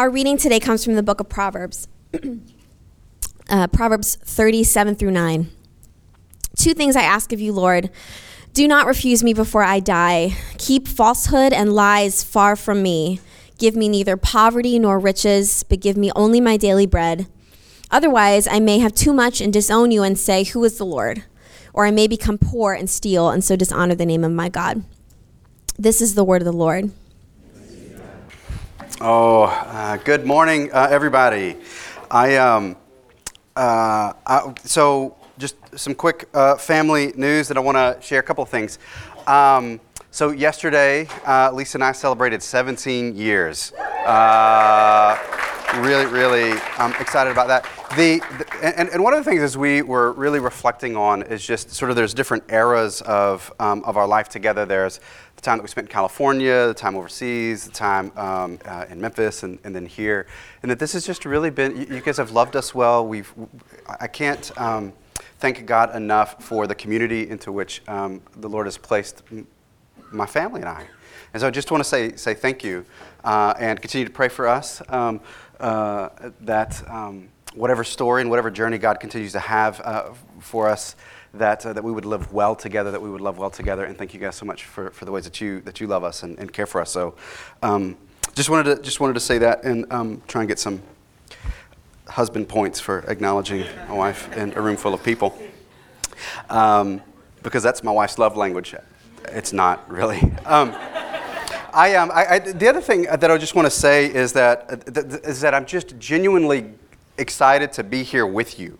Our reading today comes from the book of Proverbs, uh, Proverbs 37 through 9. Two things I ask of you, Lord. Do not refuse me before I die. Keep falsehood and lies far from me. Give me neither poverty nor riches, but give me only my daily bread. Otherwise, I may have too much and disown you and say, Who is the Lord? Or I may become poor and steal and so dishonor the name of my God. This is the word of the Lord. Oh, uh, good morning, uh, everybody. I um, uh, I, so just some quick uh, family news that I want to share. A couple of things. Um, so yesterday, uh, Lisa and I celebrated 17 years. Uh, really, really excited about that. The, the, and, and one of the things is we were really reflecting on is just sort of there's different eras of, um, of our life together. There's the time that we spent in California, the time overseas, the time um, uh, in Memphis, and, and then here. And that this has just really been, you, guys have loved us well. We've, I can't um, thank God enough for the community into which um, the Lord has placed my family and I. And so I just want to say, say thank you uh, and continue to pray for us um, uh, that um, whatever story and whatever journey God continues to have uh, for us, that, uh, that we would live well together, that we would love well together. And thank you guys so much for, for the ways that you, that you love us and, and care for us. So um, just, wanted to, just wanted to say that and um, try and get some husband points for acknowledging a wife in a room full of people. Um, because that's my wife's love language it's not really. Um, I, um, I, I, the other thing that I just want to say is that, uh, is that I'm just genuinely excited to be here with you.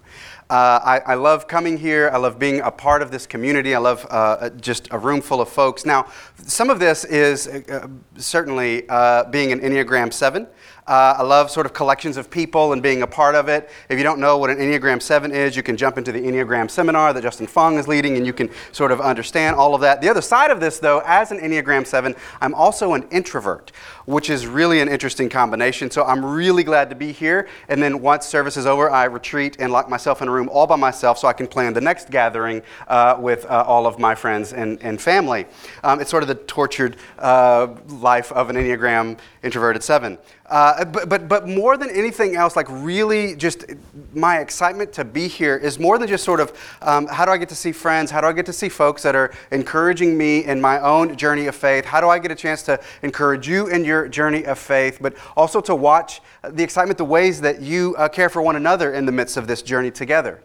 Uh, I, I, love coming here. I love being a part of this community. I love uh, just a room full of folks. Now, some of this is uh, certainly uh, being an Enneagram 7. Uh, I love sort of collections of people and being a part of it. If you don't know what an Enneagram 7 is, you can jump into the Enneagram seminar that Justin Fung is leading and you can sort of understand all of that. The other side of this, though, as an Enneagram 7, I'm also an introvert, which is really an interesting combination. So I'm really glad to be here. And then once service is over, I retreat and lock myself in a room all by myself so I can plan the next gathering uh, with uh, all of my friends and, and family. Um, it's sort of the tortured uh, life of an Enneagram introverted 7. Uh, but, but, but more than anything else, like really just my excitement to be here is more than just sort of um, how do I get to see friends? How do I get to see folks that are encouraging me in my own journey of faith? How do I get a chance to encourage you in your journey of faith? But also to watch the excitement, the ways that you uh, care for one another in the midst of this journey together.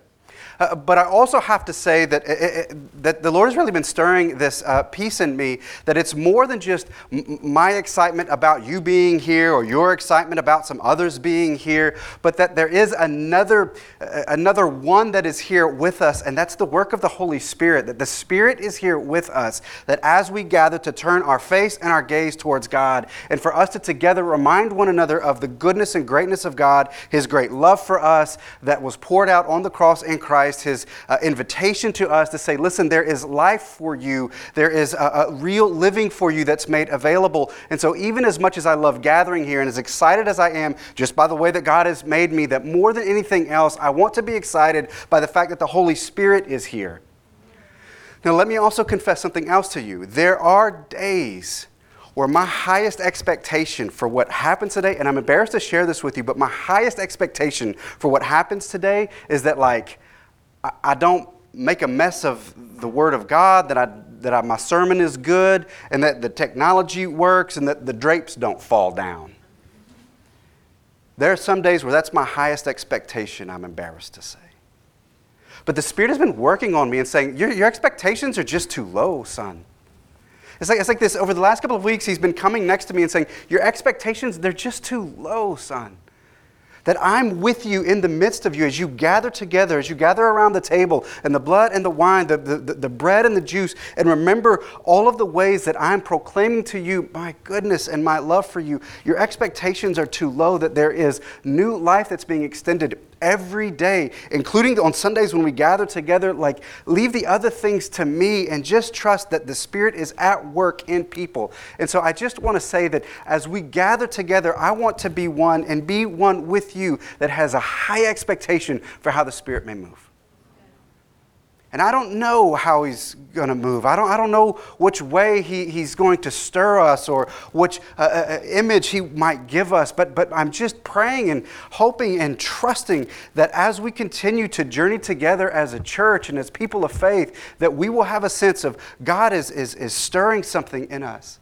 Uh, but I also have to say that, it, it, that the Lord has really been stirring this uh, peace in me, that it's more than just m- my excitement about you being here or your excitement about some others being here, but that there is another, uh, another one that is here with us, and that's the work of the Holy Spirit, that the Spirit is here with us, that as we gather to turn our face and our gaze towards God, and for us to together remind one another of the goodness and greatness of God, His great love for us that was poured out on the cross in Christ Christ, his uh, invitation to us to say, listen, there is life for you. There is a, a real living for you that's made available. And so, even as much as I love gathering here and as excited as I am just by the way that God has made me, that more than anything else, I want to be excited by the fact that the Holy Spirit is here. Now, let me also confess something else to you. There are days where my highest expectation for what happens today, and I'm embarrassed to share this with you, but my highest expectation for what happens today is that, like, I, I don't make a mess of the Word of God, that, I, that I, my sermon is good, and that the technology works, and that the drapes don't fall down. There are some days where that's my highest expectation, I'm embarrassed to say. But the Spirit has been working on me and saying, Your, your expectations are just too low, son. It's like, it's like this over the last couple of weeks, he's been coming next to me and saying, Your expectations, they're just too low, son that I'm with you in the midst of you as you gather together, as you gather around the table, and the blood and the wine, the, the, the bread and the juice, and remember all of the ways that I'm proclaiming to you my goodness and my love for you. Your expectations are too low, that there is new life that's being extended every day, including on Sundays when we gather together. Like, leave the other things to me and just trust that the Spirit is at work in people. And so I just want to say that as we gather together, I want to be one and be one with you that has a high expectation for how the Spirit may move. And I don't know how he's going to move. I don't, I don't know which way he, he's going to stir us or which uh, uh, uh, image he might give us, but, but I'm just praying and hoping and trusting that as we continue to journey together as a church and as people of faith, that we will have a sense of God is, is, is stirring something in us.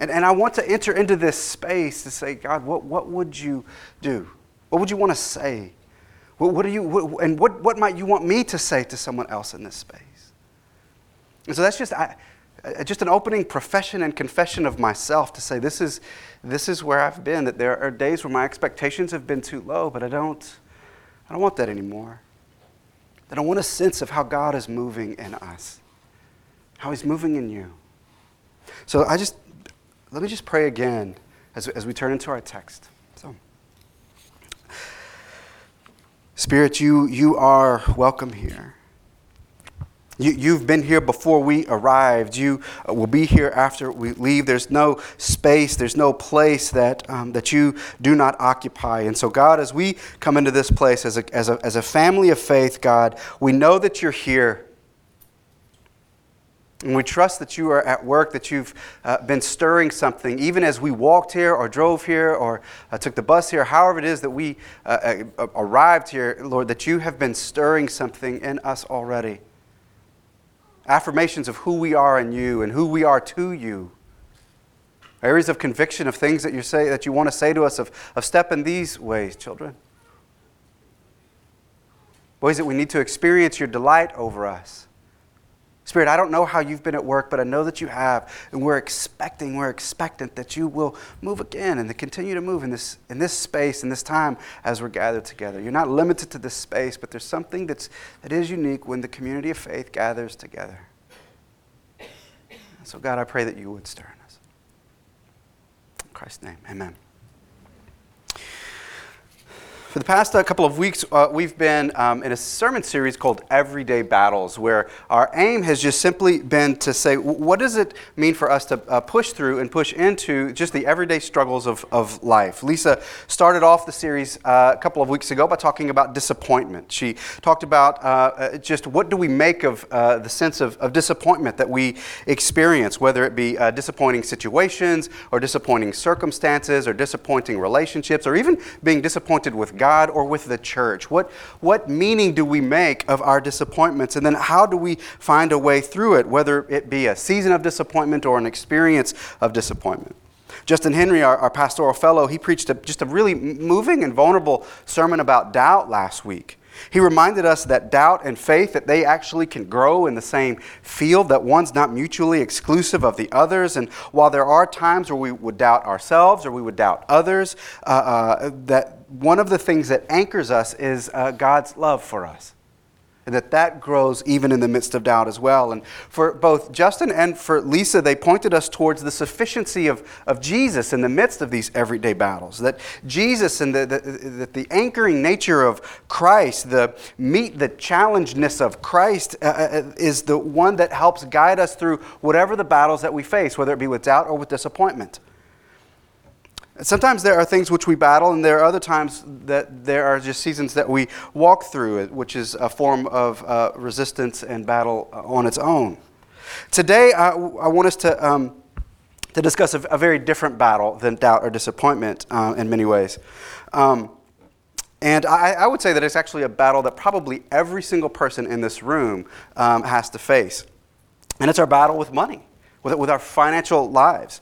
And, and I want to enter into this space to say, God, what, what would you do? What would you want to say? What, what are you, what, and what, what might you want me to say to someone else in this space? And so that's just, I, uh, just an opening profession and confession of myself to say this is, this is where I've been, that there are days where my expectations have been too low, but I don't, I don't want that anymore. That I want a sense of how God is moving in us, how He's moving in you. So I just, let me just pray again as, as we turn into our text. So, Spirit, you, you are welcome here. You, you've been here before we arrived. You uh, will be here after we leave. There's no space, there's no place that, um, that you do not occupy. And so, God, as we come into this place as a, as, a, as a family of faith, God, we know that you're here. And we trust that you are at work, that you've uh, been stirring something, even as we walked here or drove here or uh, took the bus here, however it is that we uh, uh arrived here, Lord, that you have been stirring something in us already. Affirmations of who we are in you and who we are to you. Areas of conviction of things that you say that you want to say to us of, of step in these ways, children. Ways that we need to experience your delight over us. Spirit, I don't know how you've been at work, but I know that you have. And we're expecting, we're expectant that you will move again and to continue to move in this, in this space, in this time as we're gathered together. You're not limited to this space, but there's something that's, that is unique when the community of faith gathers together. So, God, I pray that you would stir in us. In Christ's name, amen. For the past uh, couple of weeks, uh, we've been um, in a sermon series called Everyday Battles, where our aim has just simply been to say, what does it mean for us to uh, push through and push into just the everyday struggles of, of life? Lisa started off the series uh, a couple of weeks ago by talking about disappointment. She talked about uh, uh, just what do we make of the sense of, of, disappointment that we experience, whether it be disappointing situations or disappointing circumstances or disappointing relationships or even being disappointed with God or with the church? What, what meaning do we make of our disappointments? And then how do we find a way through it, whether it be a season of disappointment or an experience of disappointment? Justin Henry, our, our pastoral fellow, he preached a, just a really moving and vulnerable sermon about doubt last week. He reminded us that doubt and faith that they actually can grow in the same field, that one's not mutually exclusive of the others. And while there are times where we would doubt ourselves or we would doubt others, uh, uh, that one of the things that anchors us is uh, God's love for us and that that grows even in the midst of doubt as well. And for both Justin and for Lisa, they pointed us towards the sufficiency of, of Jesus in the midst of these everyday battles. That Jesus and the, the, the, anchoring nature of Christ, the meet the challengedness of Christ, uh, uh, is the one that helps guide us through whatever the battles that we face, whether it be with doubt or with disappointment. Sometimes there are things which we battle, and there are other times that there are just seasons that we walk through, which is a form of uh, resistance and battle on its own. Today, I, I want us to, um, to discuss a, a, very different battle than doubt or disappointment uh, in many ways. Um, and I, I, would say that it's actually a battle that probably every single person in this room um, has to face. And it's our battle with money, with, with our financial lives.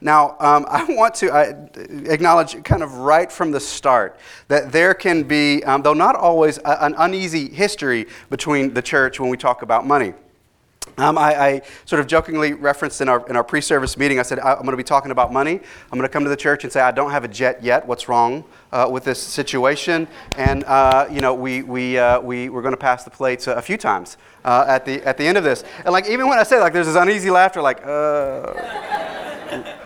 Now, um, I want to acknowledge kind of right from the start that there can be, um, though not always, a, an uneasy history between the church when we talk about money. Um, I, I, sort of jokingly referenced in our, in our pre service meeting, I said, I'm going to be talking about money. I'm going to come to the church and say, I don't have a jet yet. What's wrong uh, with this situation? And, uh, you know, we, we, uh, we, we're going to pass the plates a, a few times uh, at, the, at the end of this. And, like, even when I say, like, there's this uneasy laughter, like, uh.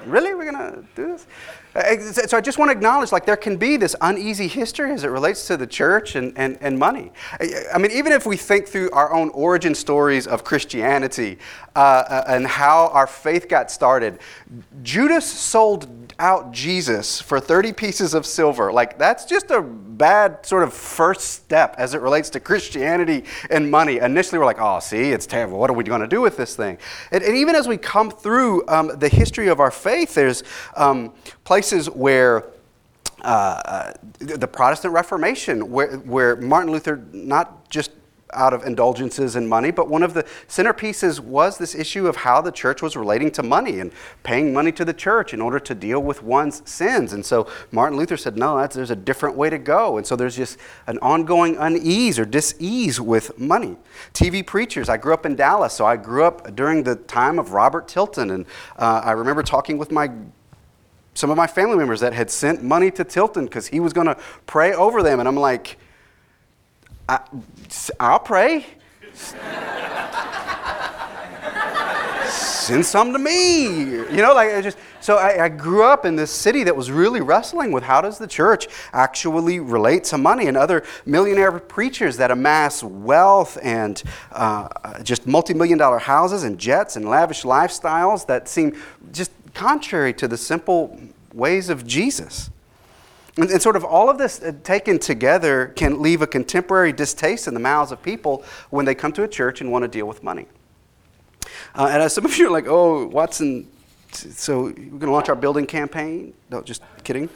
Really? We're going to do this? So I just want to acknowledge, like, there can be this uneasy history as it relates to the church and, and, and money. I mean, even if we think through our own origin stories of Christianity uh, uh and how our faith got started, Judas sold out Jesus for 30 pieces of silver. Like, that's just a bad sort of first step as it relates to Christianity and money. Initially, we're like, oh, see, it's terrible. What are we going to do with this thing? And, and even as we come through um, the history of our faith, there's um, places where uh, uh the Protestant Reformation, where, where Martin Luther not just out of indulgences and money, but one of the centerpieces was this issue of how the church was relating to money and paying money to the church in order to deal with one's sins. And so Martin Luther said, no, there's a different way to go. And so there's just an ongoing unease or dis-ease with money. TV preachers, I grew up in Dallas, so I grew up during the time of Robert Tilton. And uh, I remember talking with my some of my family members that had sent money to Tilton because he was going to pray over them. And I'm like, I, I'll pray. Send some to me. You know, like I just so I, I, grew up in this city that was really wrestling with how does the church actually relate to money and other millionaire preachers that amass wealth and uh, just multi-million dollar houses and jets and lavish lifestyles that seem just contrary to the simple ways of Jesus. And, and, sort of all of this uh, taken together can leave a contemporary distaste in the mouths of people when they come to a church and want to deal with money. Uh, and as some of you are like, oh, Watson, so we're going to launch our building campaign? No, just kidding.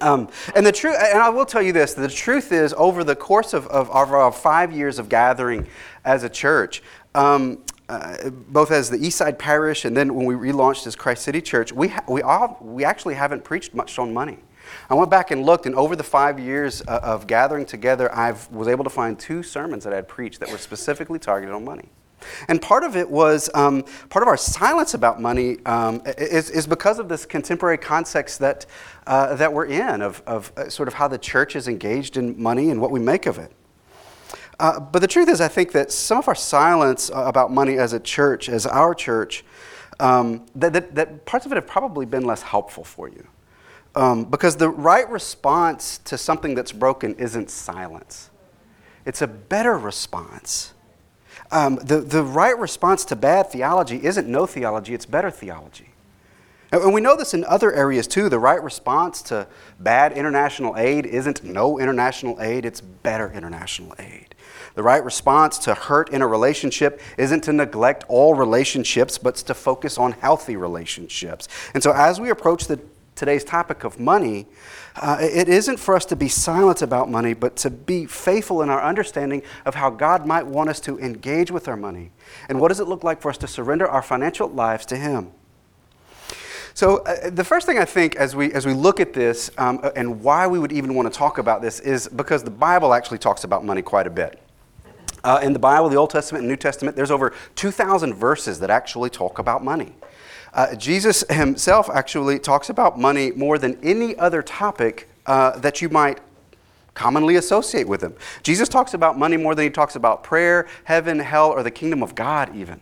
Um, and the truth, and I will tell you this: the truth is, over the course of, of, of our five years of gathering as a church, um, uh, both as the Eastside Parish and then when we relaunched as Christ City Church, we, ha- we, all, we actually haven't preached much on money. I went back and looked, and over the five years uh, of gathering together, I was able to find two sermons that I had preached that were specifically targeted on money. And part of it was um, part of our silence about money um, is, is, because of this contemporary context that, uh, that we're in, of, of uh, sort of how the church is engaged in money and what we make of it. Uh, but the truth is, I think that some of our silence uh, about money as a church, as our church, um, that, that, that parts of it have probably been less helpful for you. Um, because the right response to something that's broken isn't silence, it's a better response. Um, the, the right response to bad theology isn't no theology, it's better theology. And we know this in other areas too. The right response to bad international aid isn't no international aid, it's better international aid. The right response to hurt in a relationship isn't to neglect all relationships, but to focus on healthy relationships. And so, as we approach the today's topic of money, uh, it isn't for us to be silent about money, but to be faithful in our understanding of how God might want us to engage with our money. And what does it look like for us to surrender our financial lives to Him? So, uh, the first thing I think as we, as we look at this um, and why we would even want to talk about this is because the Bible actually talks about money quite a bit. Uh, in the Bible, the Old Testament and New Testament, there's over 2,000 verses that actually talk about money. Uh, Jesus himself actually talks about money more than any other topic uh, that you might commonly associate with him. Jesus talks about money more than he talks about prayer, heaven, hell, or the kingdom of God, even.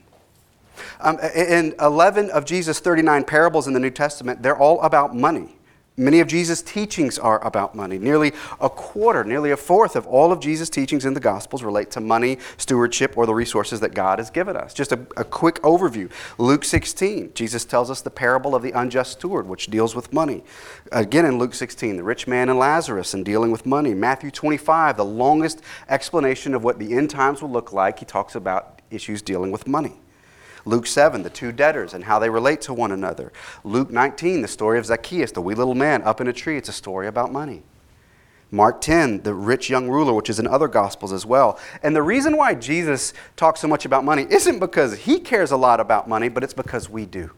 Um, in 11 of Jesus' 39 parables in the New Testament, they're all about money. Many of Jesus' teachings are about money. Nearly a quarter, nearly a fourth of all of Jesus' teachings in the Gospels relate to money, stewardship, or the resources that God has given us. Just a, a, quick overview. Luke 16, Jesus tells us the parable of the unjust steward, which deals with money. Again, in Luke 16, the rich man and Lazarus and dealing with money. Matthew 25, the longest explanation of what the end times will look like, he talks about issues dealing with money. Luke 7, the two debtors and how they relate to one another. Luke 19, the story of Zacchaeus, the wee little man up in a tree. It's a story about money. Mark 10, the rich young ruler, which is in other gospels as well. And the reason why Jesus talks so much about money isn't because he cares a lot about money, but it's because we do.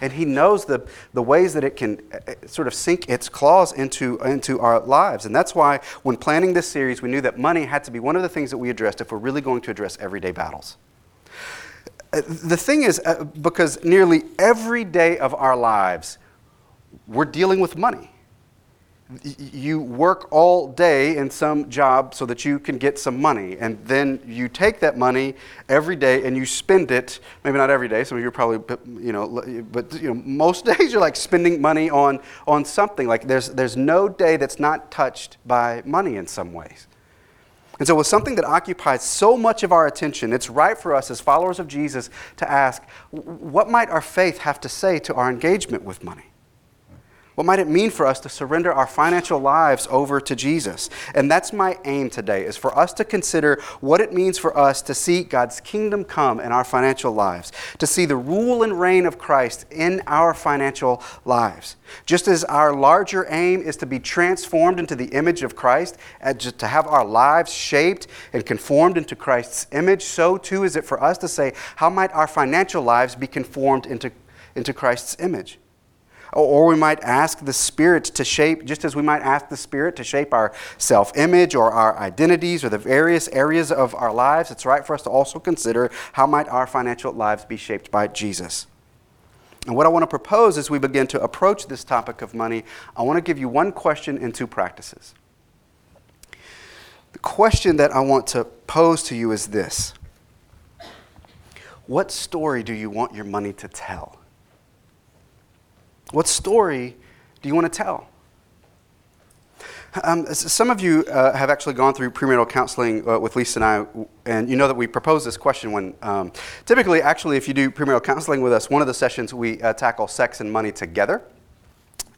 And he knows the, the ways that it can uh, uh, sort of sink its claws into, into our lives. And that's why, when planning this series, we knew that money had to be one of the things that we addressed if we're really going to address everyday battles. Uh, the thing is, uh, because nearly every day of our lives, we're dealing with money. you work all day in some job so that you can get some money and then you take that money every day and you spend it maybe not every day some of you are probably you know but you know most days you're like spending money on on something like there's there's no day that's not touched by money in some ways and so with something that occupies so much of our attention it's right for us as followers of jesus to ask what might our faith have to say to our engagement with money what might it mean for us to surrender our financial lives over to Jesus? And that's my aim today is for us to consider what it means for us to see God's kingdom come in our financial lives, to see the rule and reign of Christ in our financial lives. Just as our larger aim is to be transformed into the image of Christ, uh, and to have our lives shaped and conformed into Christ's image, so too is it for us to say, how might our financial lives be conformed into, into Christ's image? Or we might ask the Spirit to shape, just as we might ask the Spirit to shape our self image or our identities or the various areas of our lives. It's right for us to also consider how might our financial lives be shaped by Jesus. And what I want to propose as we begin to approach this topic of money, I want to give you one question and two practices. The question that I want to pose to you is this What story do you want your money to tell? What story do you want to tell? Um, some of you uh, have actually gone through premarital counseling uh, with Lisa and I, and you know that we propose this question when um, typically, actually, if you do premarital counseling with us, one of the sessions we uh, tackle sex and money together.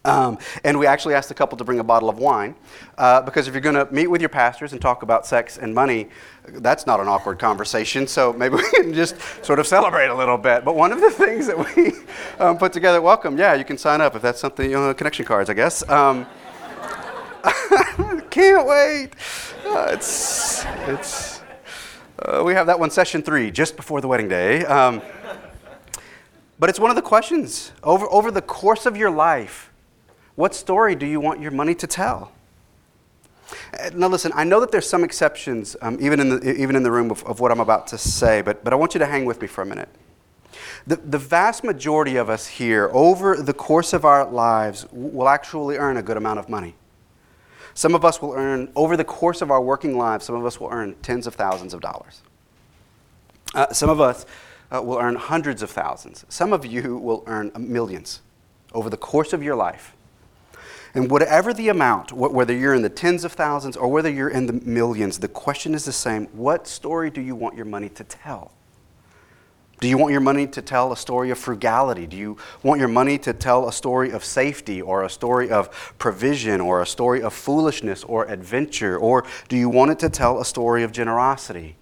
Um, and we actually asked the couple to bring a bottle of wine uh, because if you're going to meet with your pastors and talk about sex and money, that's not an awkward conversation. So maybe we can just sort of celebrate a little bit. But one of the things that we um, put together, welcome, yeah, you can sign up if that's something, you know, connection cards, I guess. Um, can't wait. Uh, it's, it's, uh, we have that one session three just before the wedding day. Um, but it's one of the questions over, over the course of your life what story do you want your money to tell? Uh, now, listen, I know that there's some exceptions, um, even, in the, even in the room of, of what I'm about to say, but, but I want you to hang with me for a minute. The, the vast majority of us here, over the course of our lives, will actually earn a good amount of money. Some of us will earn, over the course of our working lives, some of us will earn tens of thousands of dollars. Uh, some of us uh, will earn hundreds of thousands. Some of you will earn millions over the course of your life. And whatever the amount, whether you're in the tens of thousands or whether you're in the millions, the question is the same. What story do you want your money to tell? Do you want your money to tell a story of frugality? Do you want your money to tell a story of safety or a story of provision or a story of foolishness or adventure? Or do you want it to tell a story of generosity?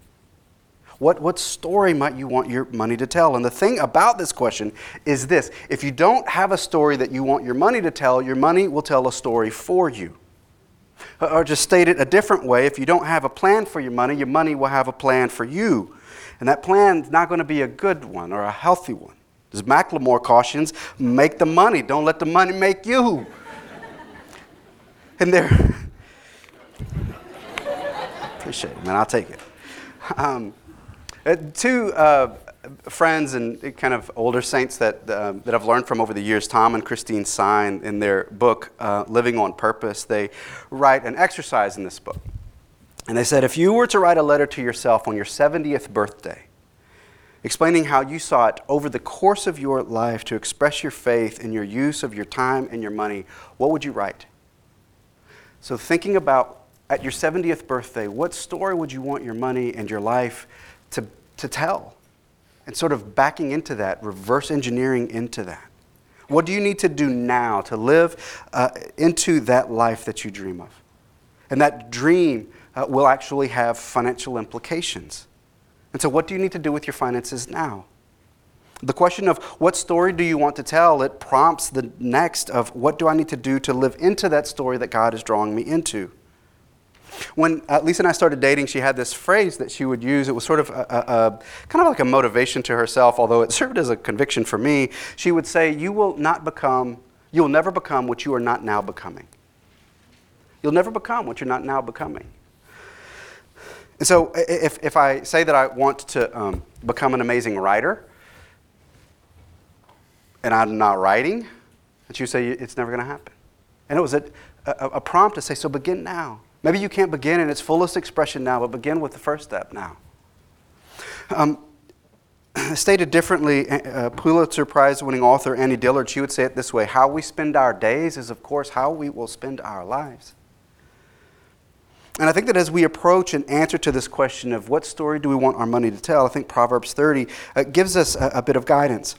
What, what story might you want your money to tell? And the thing about this question is this if you don't have a story that you want your money to tell, your money will tell a story for you. Or just state it a different way if you don't have a plan for your money, your money will have a plan for you. And that plan is not going to be a good one or a healthy one. As Macklemore cautions, make the money, don't let the money make you. and there, appreciate it, man, I'll take it. Um, uh, two uh, friends and kind of older saints that, uh, that I've learned from over the years, Tom and Christine Sine, in their book, uh, Living on Purpose, they write an exercise in this book. And they said, if you were to write a letter to yourself on your 70th birthday, explaining how you sought over the course of your life to express your faith in your use of your time and your money, what would you write? So, thinking about at your 70th birthday, what story would you want your money and your life to, to tell and sort of backing into that, reverse engineering into that. What do you need to do now to live uh, into that life that you dream of? And that dream uh, will actually have financial implications. And so, what do you need to do with your finances now? The question of what story do you want to tell, it prompts the next of what do I need to do to live into that story that God is drawing me into. When uh, Lisa and I started dating, she had this phrase that she would use. It was sort of a, a, a, kind of like a motivation to herself, although it served as a conviction for me. She would say, "You will not become, you will never become what you are not now becoming. You'll never become what you're not now becoming." And so, if, if I say that I want to um, become an amazing writer, and I'm not writing, that you say it's never going to happen. And it was a, a, a prompt to say, so begin now. Maybe you can't begin in its fullest expression now, but begin with the first step now. Um, stated differently, uh, Pulitzer Prize winning author Annie Dillard, she would say it this way How we spend our days is, of course, how we will spend our lives. And I think that as we approach an answer to this question of what story do we want our money to tell, I think Proverbs 30 uh, gives us a, a bit of guidance.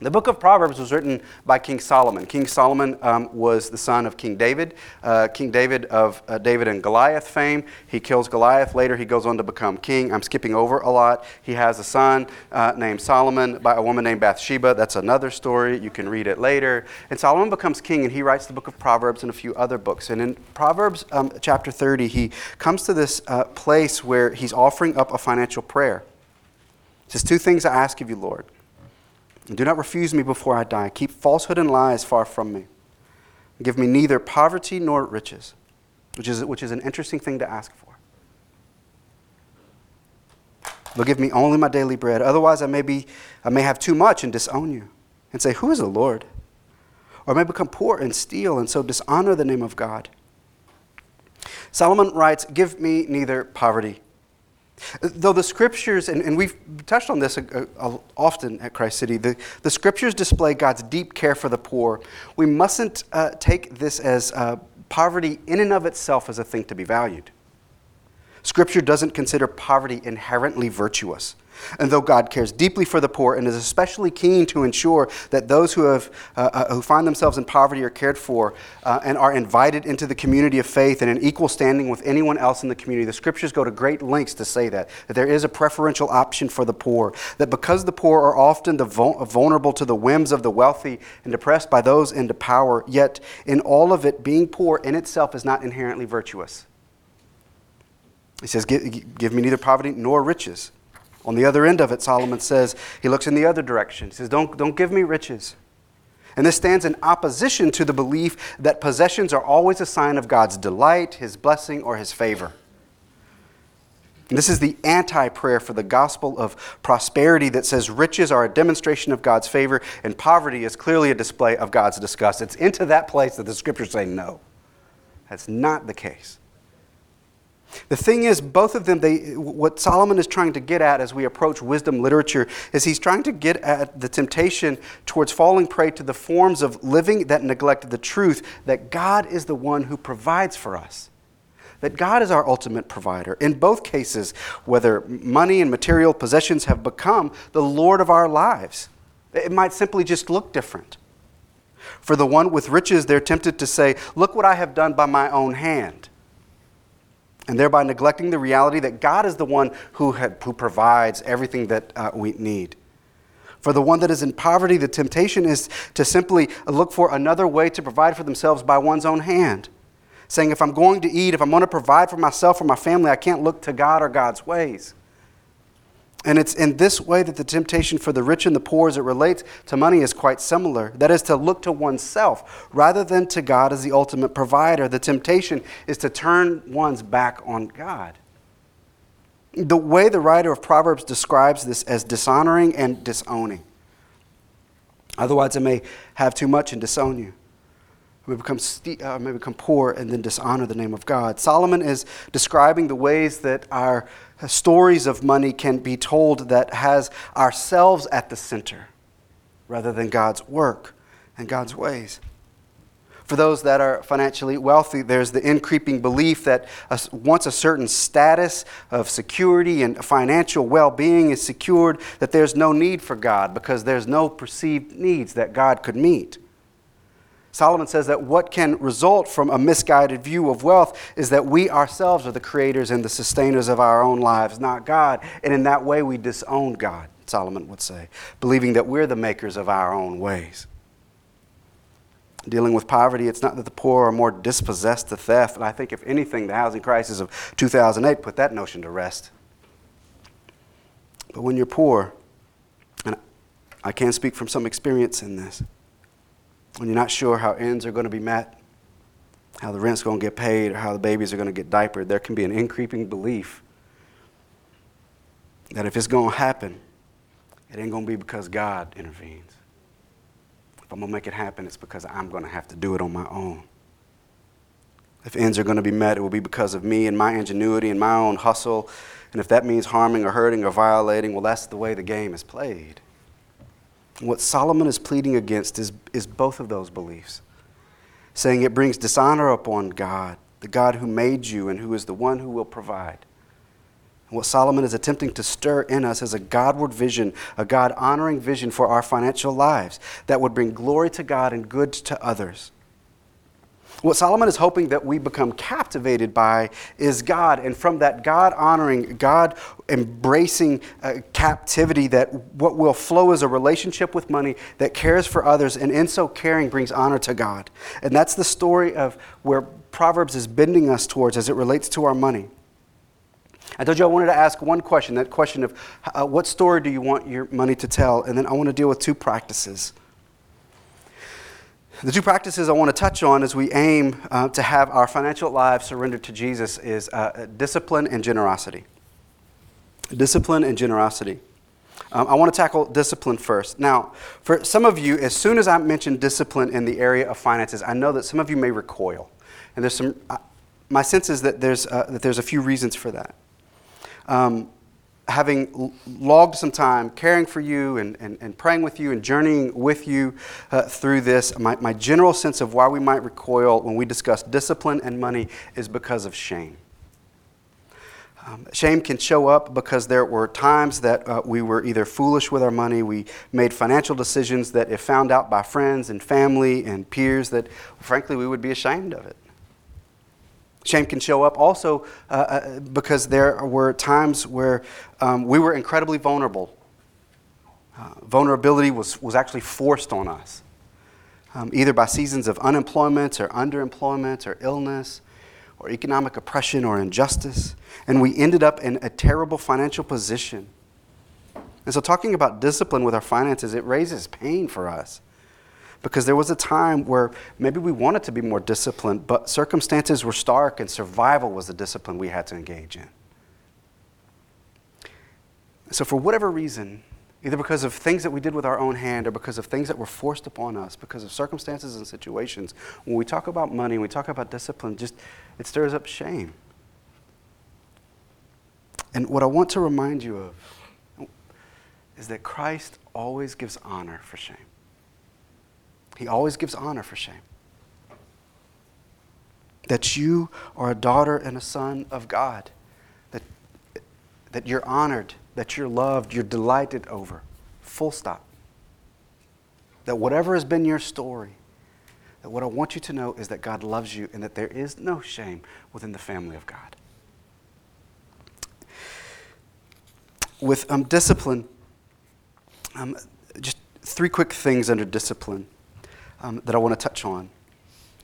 The book of Proverbs was written by King Solomon. King Solomon um, was the son of King David. Uh, king David of uh, David and Goliath fame. He kills Goliath. Later, he goes on to become king. I'm skipping over a lot. He has a son uh, named Solomon by a woman named Bathsheba. That's another story. You can read it later. And Solomon becomes king, and he writes the book of Proverbs and a few other books. And in Proverbs um, chapter 30, he comes to this uh, place where he's offering up a financial prayer. He says, Two things I ask of you, Lord. Do not refuse me before I die. Keep falsehood and lies far from me. Give me neither poverty nor riches, which is, which is an interesting thing to ask for. But give me only my daily bread. Otherwise, I may, be, I may have too much and disown you and say, Who is the Lord? Or I may become poor and steal and so dishonor the name of God. Solomon writes, Give me neither poverty Though the scriptures, and, and we've touched on this a, a, often at Christ City, the, the scriptures display God's deep care for the poor. We mustn't uh, take this as uh, poverty in and of itself as a thing to be valued. Scripture doesn't consider poverty inherently virtuous. And though God cares deeply for the poor and is especially keen to ensure that those who, have, uh, uh, who find themselves in poverty are cared for uh, and are invited into the community of faith and in equal standing with anyone else in the community, the scriptures go to great lengths to say that, that there is a preferential option for the poor. That because the poor are often the vulnerable to the whims of the wealthy and depressed by those into power, yet in all of it, being poor in itself is not inherently virtuous. He says, Give, me neither poverty nor riches. On the other end of it, Solomon says, he looks in the other direction. He says, Don't, don't give me riches. And this stands in opposition to the belief that possessions are always a sign of God's delight, his blessing, or his favor. And this is the anti prayer for the gospel of prosperity that says riches are a demonstration of God's favor and poverty is clearly a display of God's disgust. It's into that place that the scriptures say no. That's not the case. The thing is, both of them, they, what Solomon is trying to get at as we approach wisdom literature is he's trying to get at the temptation towards falling prey to the forms of living that neglect the truth that God is the one who provides for us. That God is our ultimate provider. In both cases, whether money and material possessions have become the Lord of our lives, it might simply just look different. For the one with riches, they're tempted to say, Look what I have done by my own hand and thereby neglecting the reality that God is the one who, had, who provides everything that uh, we need. For the one that is in poverty, the temptation is to simply look for another way to provide for themselves by one's own hand. Saying, if I'm going to eat, if I'm going to provide for myself or my family, I can't look to God or God's ways. And it's in this way that the temptation for the rich and the poor as it relates to money is quite similar. That is to look to oneself rather than to God as the ultimate provider. The temptation is to turn one's back on God. The way the writer of Proverbs describes this as dishonoring and disowning. Otherwise, it may have too much and disown you. We become, uh, may become poor and then dishonor the name of God. Solomon is describing the ways that our stories of money can be told that has ourselves at the center rather than God's work and God's ways. For those that are financially wealthy, there's the increasing belief that once a certain status of security and financial well being is secured, that there's no need for God because there's no perceived needs that God could meet. Solomon says that what can result from a misguided view of wealth is that we ourselves are the creators and the sustainers of our own lives, not God. And in that way, we disown God, Solomon would say, believing that we're the makers of our own ways. Dealing with poverty, it's not that the poor are more dispossessed to theft. And I think, if anything, the housing crisis of 2008 put that notion to rest. But when you're poor, and I can speak from some experience in this, when you're not sure how ends are going to be met, how the rent's going to get paid, or how the babies are going to get diapered, there can be an increasing belief that if it's going to happen, it ain't going to be because God intervenes. If I'm going to make it happen, it's because I'm going to have to do it on my own. If ends are going to be met, it will be because of me and my ingenuity and my own hustle. And if that means harming or hurting or violating, well, that's the way the game is played. What Solomon is pleading against is, is both of those beliefs, saying it brings dishonor upon God, the God who made you and who is the one who will provide. What Solomon is attempting to stir in us is a Godward vision, a God honoring vision for our financial lives that would bring glory to God and good to others. What Solomon is hoping that we become captivated by is God, and from that God honoring, God embracing uh, captivity, that what will flow is a relationship with money that cares for others, and in so caring brings honor to God. And that's the story of where Proverbs is bending us towards as it relates to our money. I told you I wanted to ask one question that question of uh, what story do you want your money to tell? And then I want to deal with two practices. The two practices I want to touch on as we aim uh, to have our financial lives surrendered to Jesus is uh, discipline and generosity. Discipline and generosity. Um, I want to tackle discipline first. Now, for some of you, as soon as I mention discipline in the area of finances, I know that some of you may recoil. And there's some, uh, my sense is that there's, uh, that there's a few reasons for that. Um, having logged some time caring for you and, and, and praying with you and journeying with you uh, through this, my, my general sense of why we might recoil when we discuss discipline and money is because of shame. Um, shame can show up because there were times that uh, we were either foolish with our money, we made financial decisions that, if found out by friends and family and peers, that frankly we would be ashamed of it. Shame can show up also uh, uh, because there were times where um, we were incredibly vulnerable. Uh, vulnerability was, was actually forced on us, um, either by seasons of unemployment or underemployment or illness or economic oppression or injustice. And we ended up in a terrible financial position. And so, talking about discipline with our finances, it raises pain for us because there was a time where maybe we wanted to be more disciplined, but circumstances were stark and survival was the discipline we had to engage in. So, for whatever reason, either because of things that we did with our own hand or because of things that were forced upon us, because of circumstances and situations, when we talk about money, when we talk about discipline, just it stirs up shame. And what I want to remind you of is that Christ always gives honor for shame. He always gives honor for shame. That you are a daughter and a son of God. That, that you're honored, that you're loved, you're delighted over. Full stop. That whatever has been your story, that what I want you to know is that God loves you and that there is no shame within the family of God. With um, discipline, um, just three quick things under discipline um, that I want to touch on.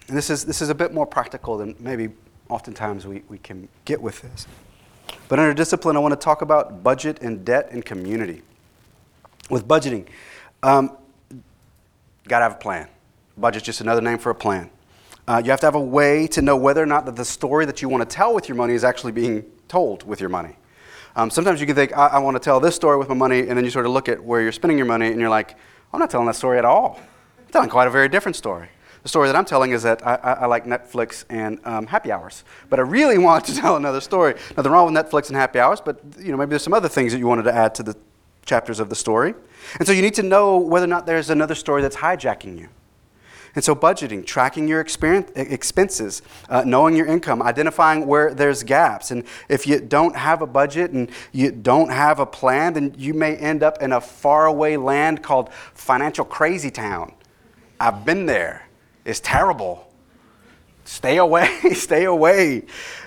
And this is, this is a bit more practical than maybe oftentimes we, we can get with this. But under discipline, I want to talk about budget and debt and community. With budgeting, um, got to have a plan. Budget's just another name for a plan. Uh, you have to have a way to know whether or not that the story that you want to tell with your money is actually being told with your money. Um, sometimes you can think, I, I want to tell this story with my money, and then you sort of look at where you're spending your money, and you're like, I'm not telling that story at all telling quite a very different story. The story that I'm telling is that I, I, I like Netflix and um, happy hours, but I really want to tell another story. Nothing wrong with Netflix and happy hours, but you know maybe there's some other things that you wanted to add to the chapters of the story, and so you need to know whether or not there's another story that's hijacking you. And so, budgeting, tracking your expenses, uh, knowing your income, identifying where there's gaps. And if you don't have a budget and you don't have a plan, then you may end up in a faraway land called financial crazy town I've been there. It's terrible. Stay away, stay away.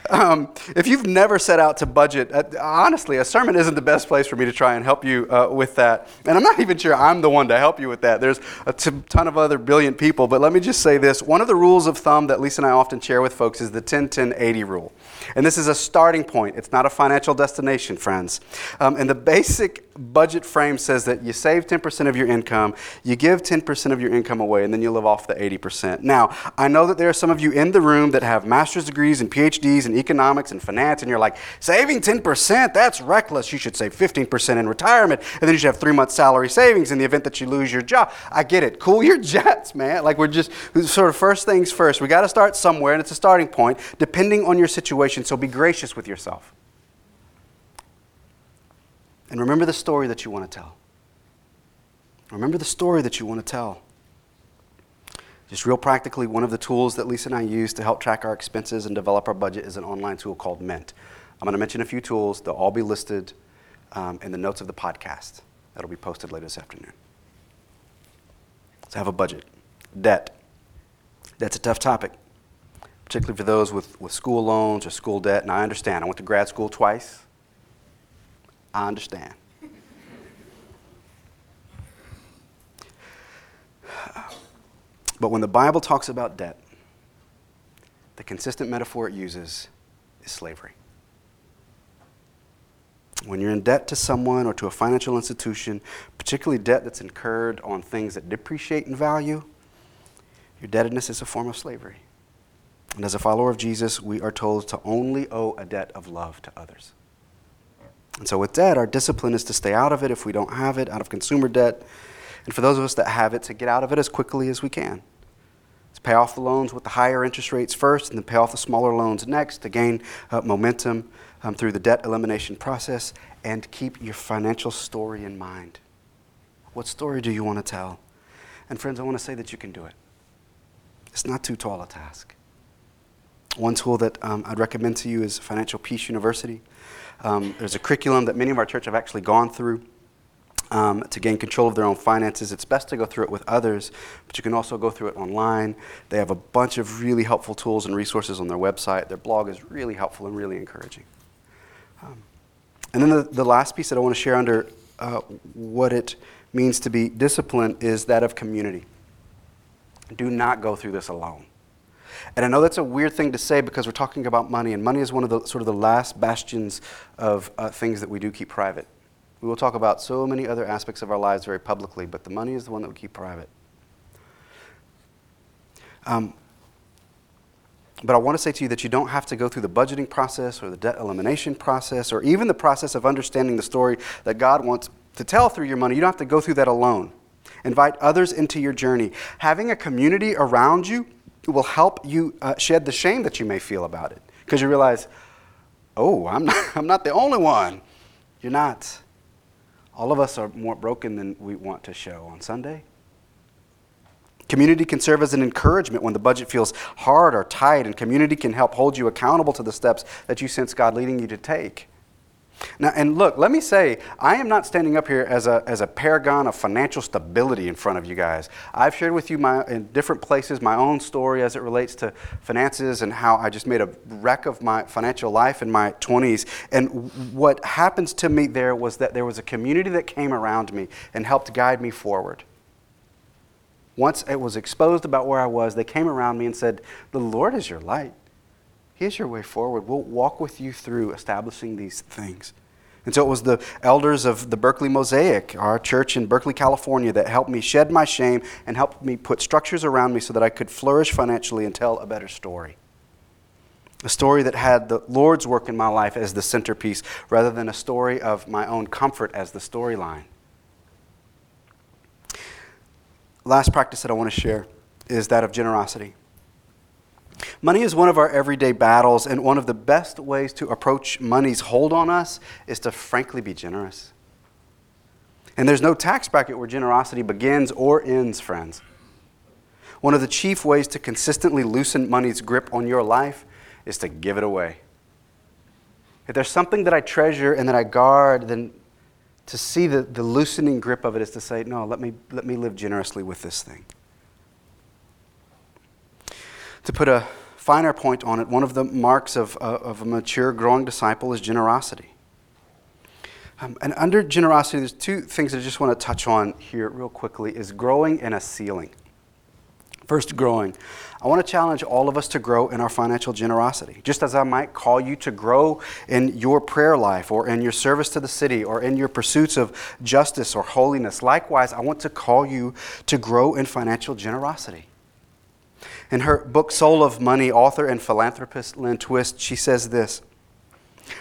Um, if you've never set out to budget, uh, honestly, a sermon isn't the best place for me to try and help you uh, with that. And I'm not even sure I'm the one to help you with that. There's a t- ton of other brilliant people. But let me just say this one of the rules of thumb that Lisa and I often share with folks is the 10 10 80 rule. And this is a starting point, it's not a financial destination, friends. Um, and the basic budget frame says that you save 10% of your income, you give 10% of your income away, and then you live off the 80%. Now, I know that there are some of you in the room that have master's degrees and PhDs in economics and finance, and you're like, saving 10%, that's reckless. You should save 15% in retirement, and then you should have three months' salary savings in the event that you lose your job. I get it. Cool your jets, man. Like, we're just sort of first things first. We got to start somewhere, and it's a starting point, depending on your situation, so be gracious with yourself. And remember the story that you want to tell. Remember the story that you want to tell. Just real practically, one of the tools that Lisa and I use to help track our expenses and develop our budget is an online tool called Mint. I'm going to mention a few tools. They'll all be listed um, in the notes of the podcast. That'll be posted later this afternoon. Let's have a budget. Debt. That's a tough topic, particularly for those with, with school loans or school debt. And I understand. I went to grad school twice. I understand. But when the Bible talks about debt, the consistent metaphor it uses is slavery. When you're in debt to someone or to a financial institution, particularly debt that's incurred on things that depreciate in value, your indebtedness is a form of slavery. And as a follower of Jesus, we are told to only owe a debt of love to others. And so, with debt, our discipline is to stay out of it if we don't have it, out of consumer debt. And for those of us that have it, to get out of it as quickly as we can. To pay off the loans with the higher interest rates first, and then pay off the smaller loans next to gain uh, momentum um, through the debt elimination process. And keep your financial story in mind. What story do you want to tell? And, friends, I want to say that you can do it. It's not too tall a task. One tool that um, I'd recommend to you is Financial Peace University. Um, there's a curriculum that many of our church have actually gone through um, to gain control of their own finances. It's best to go through it with others, but you can also go through it online. They have a bunch of really helpful tools and resources on their website. Their blog is really helpful and really encouraging. Um, and then the, the last piece that I want to share under uh, what it means to be disciplined is that of community. Do not go through this alone. And I know that's a weird thing to say because we're talking about money, and money is one of the sort of the last bastions of uh, things that we do keep private. We will talk about so many other aspects of our lives very publicly, but the money is the one that we keep private. Um, but I want to say to you that you don't have to go through the budgeting process or the debt elimination process or even the process of understanding the story that God wants to tell through your money. You don't have to go through that alone. Invite others into your journey. Having a community around you will help you uh, shed the shame that you may feel about it because you realize, oh, I'm not, I'm not the only one. You're not. All of us are more broken than we want to show on Sunday. Community can serve as an encouragement when the budget feels hard or tight, and community can help hold you accountable to the steps that you sense God leading you to take. Now, and look, let me say, I am not standing up here as a, as a paragon of financial stability in front of you guys. I've shared with you my, in different places my own story as it relates to finances and how I just made a wreck of my financial life in my 20s. And what happens to me there was that there was a community that came around me and helped guide me forward. Once it was exposed about where I was, they came around me and said, The Lord is your light. Here's your way forward. We'll walk with you through establishing these things. And so it was the elders of the Berkeley Mosaic, our church in Berkeley, California, that helped me shed my shame and helped me put structures around me so that I could flourish financially and tell a better story. A story that had the Lord's work in my life as the centerpiece rather than a story of my own comfort as the storyline. Last practice that I want to share is that of generosity. Money is one of our everyday battles, and one of the best ways to approach money's hold on us is to frankly be generous. And there's no tax bracket where generosity begins or ends, friends. One of the chief ways to consistently loosen money's grip on your life is to give it away. If there's something that I treasure and that I guard, then to see the, the loosening grip of it is to say, no, let me, let me live generously with this thing. To put a finer point on it, one of the marks of, uh, of a mature, growing disciple is generosity. Um, and under generosity, there's two things I just want to touch on here real quickly is growing and a ceiling. First, growing. I want to challenge all of us to grow in our financial generosity. Just as I might call you to grow in your prayer life or in your service to the city or in your pursuits of justice or holiness, likewise, I want to call you to grow in financial generosity. In her book, Soul of Money, author and philanthropist Lynn Twist, she says this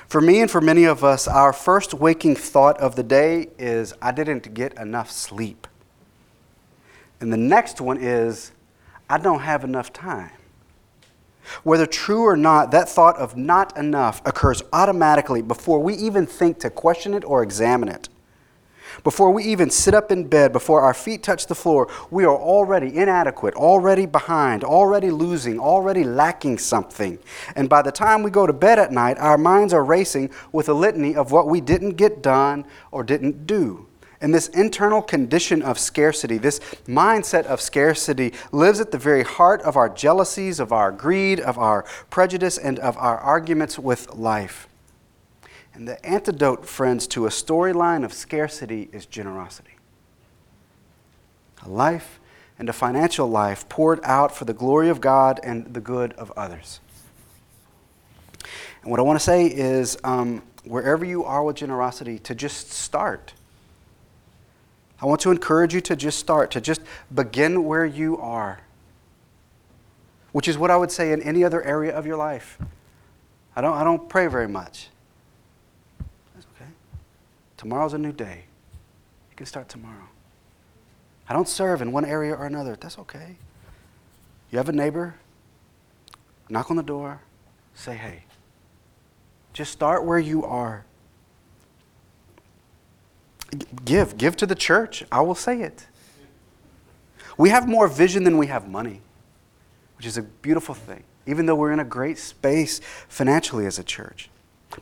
For me and for many of us, our first waking thought of the day is, I didn't get enough sleep. And the next one is, I don't have enough time. Whether true or not, that thought of not enough occurs automatically before we even think to question it or examine it. Before we even sit up in bed, before our feet touch the floor, we are already inadequate, already behind, already losing, already lacking something. And by the time we go to bed at night, our minds are racing with a litany of what we didn't get done or didn't do. And this internal condition of scarcity, this mindset of scarcity, lives at the very heart of our jealousies, of our greed, of our prejudice, and of our arguments with life. And the antidote, friends, to a storyline of scarcity is generosity. A life and a financial life poured out for the glory of God and the good of others. And what I want to say is um, wherever you are with generosity, to just start. I want to encourage you to just start, to just begin where you are, which is what I would say in any other area of your life. I don't, I don't pray very much. Tomorrow's a new day. You can start tomorrow. I don't serve in one area or another. That's okay. You have a neighbor, knock on the door, say, hey. Just start where you are. Give. Give to the church. I will say it. We have more vision than we have money, which is a beautiful thing, even though we're in a great space financially as a church.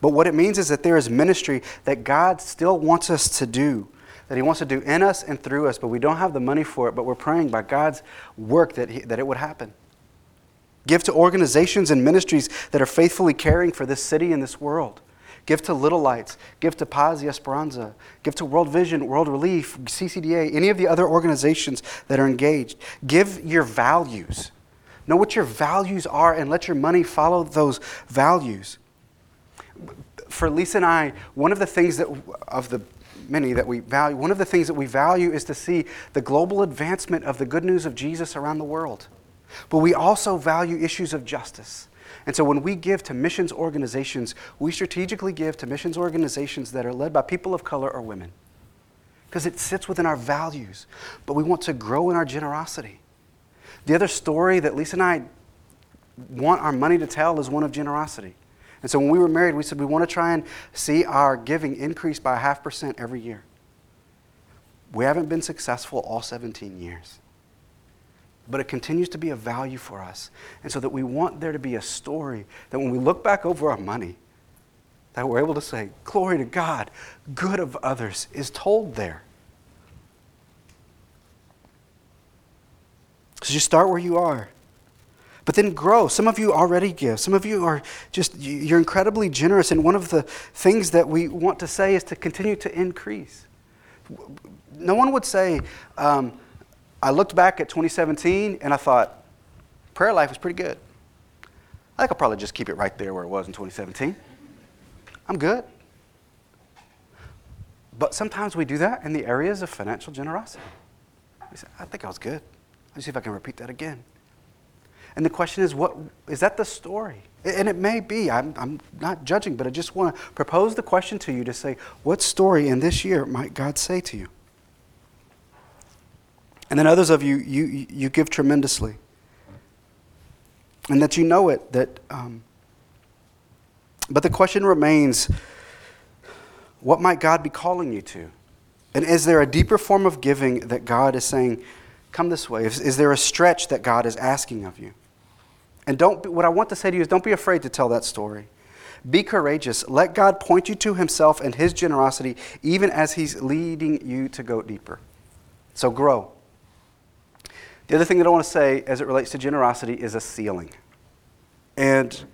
But what it means is that there is ministry that God still wants us to do, that He wants to do in us and through us, but we don't have the money for it, but we're praying by God's work that, he, that it would happen. Give to organizations and ministries that are faithfully caring for this city and this world. Give to Little Lights. Give to Paz y Esperanza. Give to World Vision, World Relief, CCDA, any of the other organizations that are engaged. Give your values. Know what your values are and let your money follow those values for Lisa and I, one of the things that, of the many that we value, one of the things that we value is to see the global advancement of the good news of Jesus around the world. But we also value issues of justice. And so when we give to missions organizations, we strategically give to missions organizations that are led by people of color or women. Because it sits within our values. But we want to grow in our generosity. The other story that Lisa and I want our money to tell is one of generosity. And so when we were married, we said we want to try and see our giving increase by a half percent every year. We haven't been successful all 17 years. But it continues to be a value for us. And so that we want there to be a story that when we look back over our money, that we're able to say, Glory to God, good of others is told there. So you start where you are. But then grow. Some of you already give. Some of you are just, you're incredibly generous. And one of the things that we want to say is to continue to increase. No one would say, um, I looked back at 2017 and I thought, prayer life was pretty good. I think I'll probably just keep it right there where it was in 2017. I'm good. But sometimes we do that in the areas of financial generosity. We say, I think I was good. Let me see if I can repeat that again. And the question is, what is that the story? And it may be. I'm, I'm not judging, but I just want to propose the question to you to say, what story in this year might God say to you? And then others of you, you, you give tremendously. And that you know it. That, um, but the question remains, what might God be calling you to? And is there a deeper form of giving that God is saying, come this way? Is, is there a stretch that God is asking of you? And don't, what I want to say to you is don't be afraid to tell that story. Be courageous. Let God point you to Himself and His generosity, even as He's leading you to go deeper. So grow. The other thing that I want to say as it relates to generosity is a ceiling. And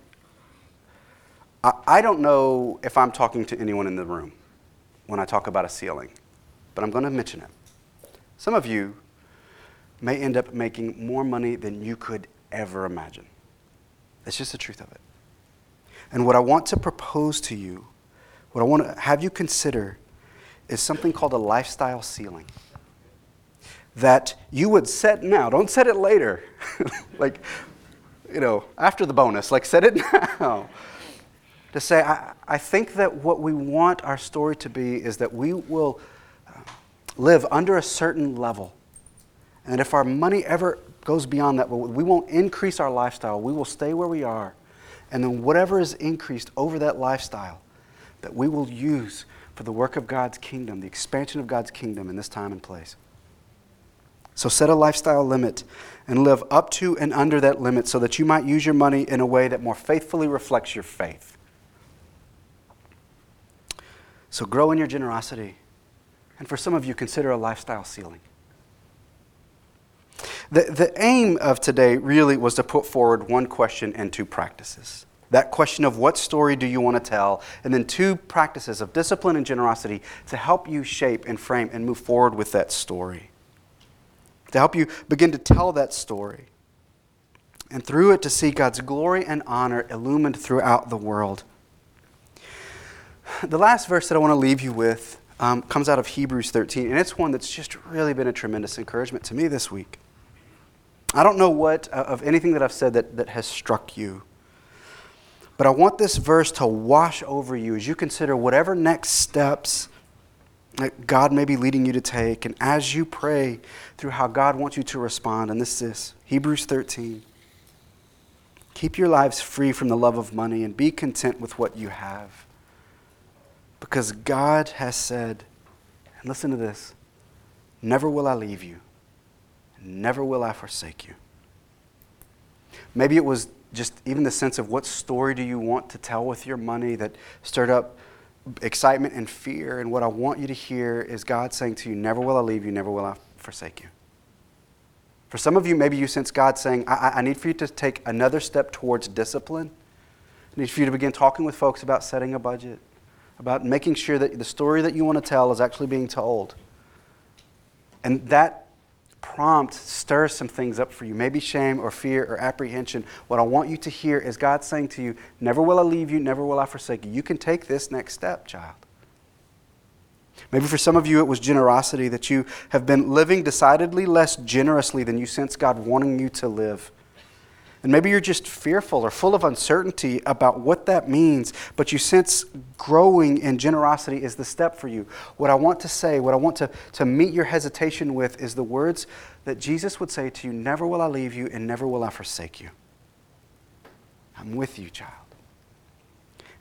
I, I don't know if I'm talking to anyone in the room when I talk about a ceiling, but I'm going to mention it. Some of you may end up making more money than you could ever imagine. That's just the truth of it. And what I want to propose to you, what I want to have you consider, is something called a lifestyle ceiling. That you would set now, don't set it later. like, you know, after the bonus, like set it now. to say, I, I think that what we want our story to be is that we will uh, live under a certain level. And if our money ever goes beyond that, But we won't increase our lifestyle. We will stay where we are. And then whatever is increased over that lifestyle, that we will use for the work of God's kingdom, the expansion of God's kingdom in this time and place. So set a lifestyle limit and live up to and under that limit so that you might use your money in a way that more faithfully reflects your faith. So grow in your generosity. And for some of you, consider a lifestyle ceiling. The, the aim of today really was to put forward one question and two practices. That question of what story do you want to tell, and then two practices of discipline and generosity to help you shape and frame and move forward with that story. To help you begin to tell that story. And through it to see God's glory and honor illumined throughout the world. The last verse that I want to leave you with um, comes out of Hebrews 13, and it's one that's just really been a tremendous encouragement to me this week. I don't know what uh, of anything that I've said that, that has struck you, but I want this verse to wash over you as you consider whatever next steps that God may be leading you to take, and as you pray through how God wants you to respond. And this is this Hebrews 13. Keep your lives free from the love of money and be content with what you have. Because God has said, and listen to this never will I leave you, never will I forsake you. Maybe it was just even the sense of what story do you want to tell with your money that stirred up excitement and fear. And what I want you to hear is God saying to you, Never will I leave you, never will I forsake you. For some of you, maybe you sense God saying, I, I need for you to take another step towards discipline. I need for you to begin talking with folks about setting a budget about making sure that the story that you want to tell is actually being told. And that prompt stir some things up for you, maybe shame or fear or apprehension. What I want you to hear is God saying to you, Never will I leave you, never will I forsake you. You can take this next step, child. Maybe for some of you, it was generosity that you have been living decidedly less generously than you sense God wanting you to live. And maybe you're just fearful or full of uncertainty about what that means, but you sense growing in generosity is the step for you. What I want to say, what I want to, to meet your hesitation with, is the words that Jesus would say to you Never will I leave you, and never will I forsake you. I'm with you, child.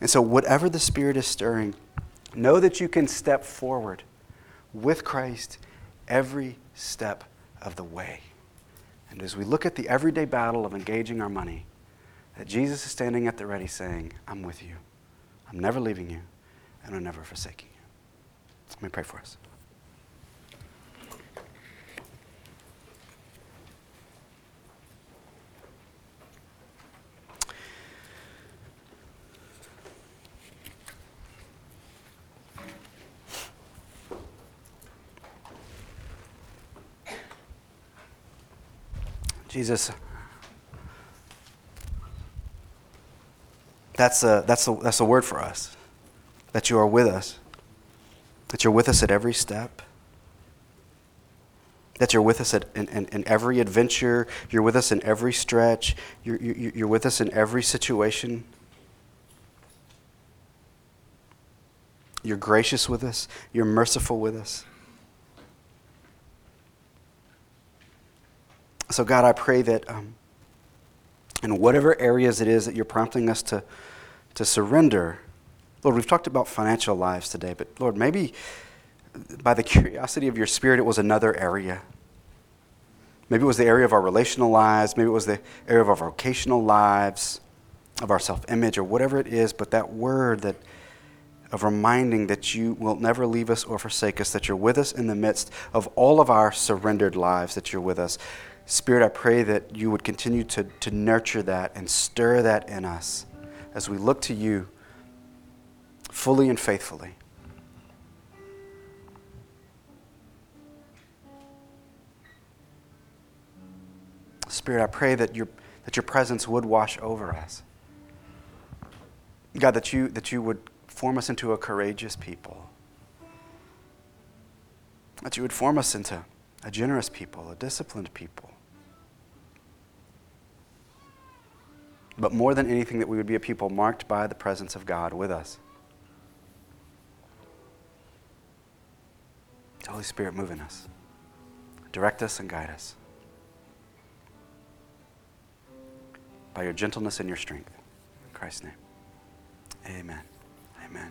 And so, whatever the Spirit is stirring, know that you can step forward with Christ every step of the way. And as we look at the everyday battle of engaging our money, that Jesus is standing at the ready saying, I'm with you. I'm never leaving you, and I'm never forsaking you. Let me pray for us. Jesus, that's a, that's, a, that's a word for us. That you are with us, that you're with us at every step, that you're with us at, in, in, in every adventure, you're with us in every stretch, you're, you're, you're with us in every situation. You're gracious with us, you're merciful with us. So, God, I pray that um, in whatever areas it is that you're prompting us to, to surrender, Lord, we've talked about financial lives today, but Lord, maybe by the curiosity of your spirit, it was another area. Maybe it was the area of our relational lives, maybe it was the area of our vocational lives, of our self image, or whatever it is, but that word that of reminding that you will never leave us or forsake us, that you're with us in the midst of all of our surrendered lives, that you're with us. Spirit, I pray that you would continue to, to nurture that and stir that in us as we look to you fully and faithfully. Spirit, I pray that your, that your presence would wash over us. God, that you, that you would form us into a courageous people. That you would form us into a generous people, a disciplined people. But more than anything, that we would be a people marked by the presence of God with us. Holy Spirit, move in us. Direct us and guide us. By your gentleness and your strength. In Christ's name. Amen. Amen.